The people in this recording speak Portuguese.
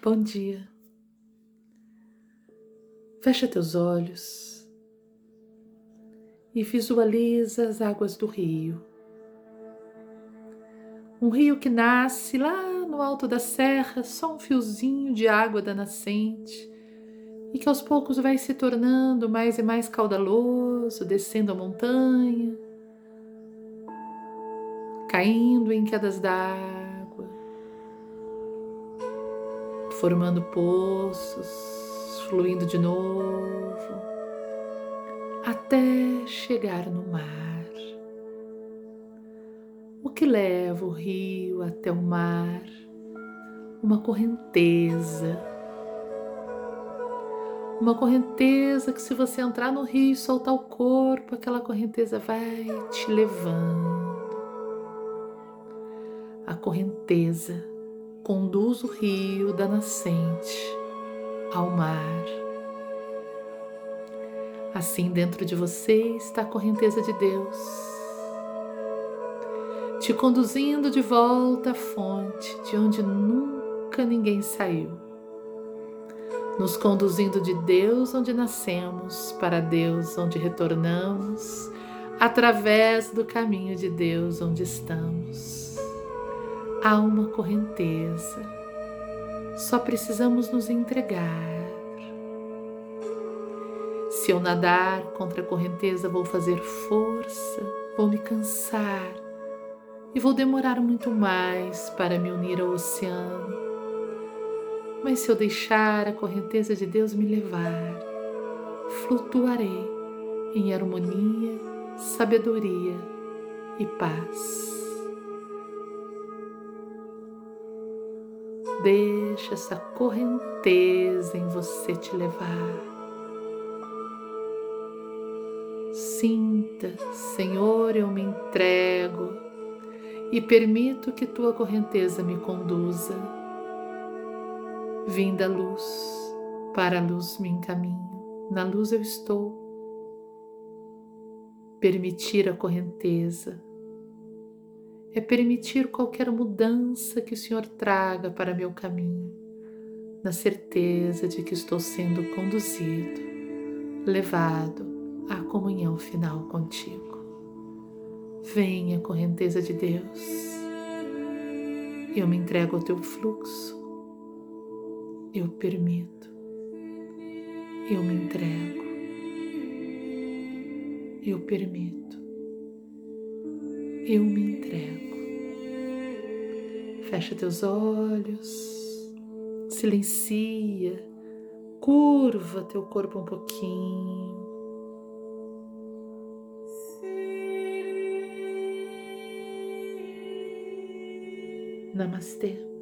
Bom dia. Fecha teus olhos e visualiza as águas do rio. Um rio que nasce lá no alto da serra, só um fiozinho de água da nascente, e que aos poucos vai se tornando mais e mais caudaloso, descendo a montanha, caindo em quedas d'água formando poços, fluindo de novo, até chegar no mar. O que leva o rio até o mar? Uma correnteza. Uma correnteza que, se você entrar no rio e soltar o corpo, aquela correnteza vai te levando. A correnteza conduz o rio da nascente ao mar. Assim, dentro de você está a correnteza de Deus, te conduzindo de volta à fonte de onde nunca ninguém saiu, nos conduzindo de Deus onde nascemos para Deus onde retornamos, através do caminho de Deus onde estamos há uma correnteza. Só precisamos nos entregar. Se eu nadar contra a correnteza, vou fazer força, vou me cansar e vou demorar muito mais para me unir ao oceano. Mas se eu deixar a correnteza de Deus me levar, flutuarei em harmonia, sabedoria e paz. Deixa essa correnteza em você te levar. Sinta, Senhor, eu me entrego e permito que tua correnteza me conduza. Vinda a luz, para a luz me encaminho, na luz eu estou. Permitir a correnteza é permitir qualquer mudança que o Senhor traga para meu caminho, na certeza de que estou sendo conduzido, levado à comunhão final contigo. Venha, correnteza de Deus, eu me entrego ao teu fluxo, eu permito, eu me entrego, eu permito, eu me entrego. Fecha teus olhos, silencia, curva teu corpo um pouquinho. Namastê.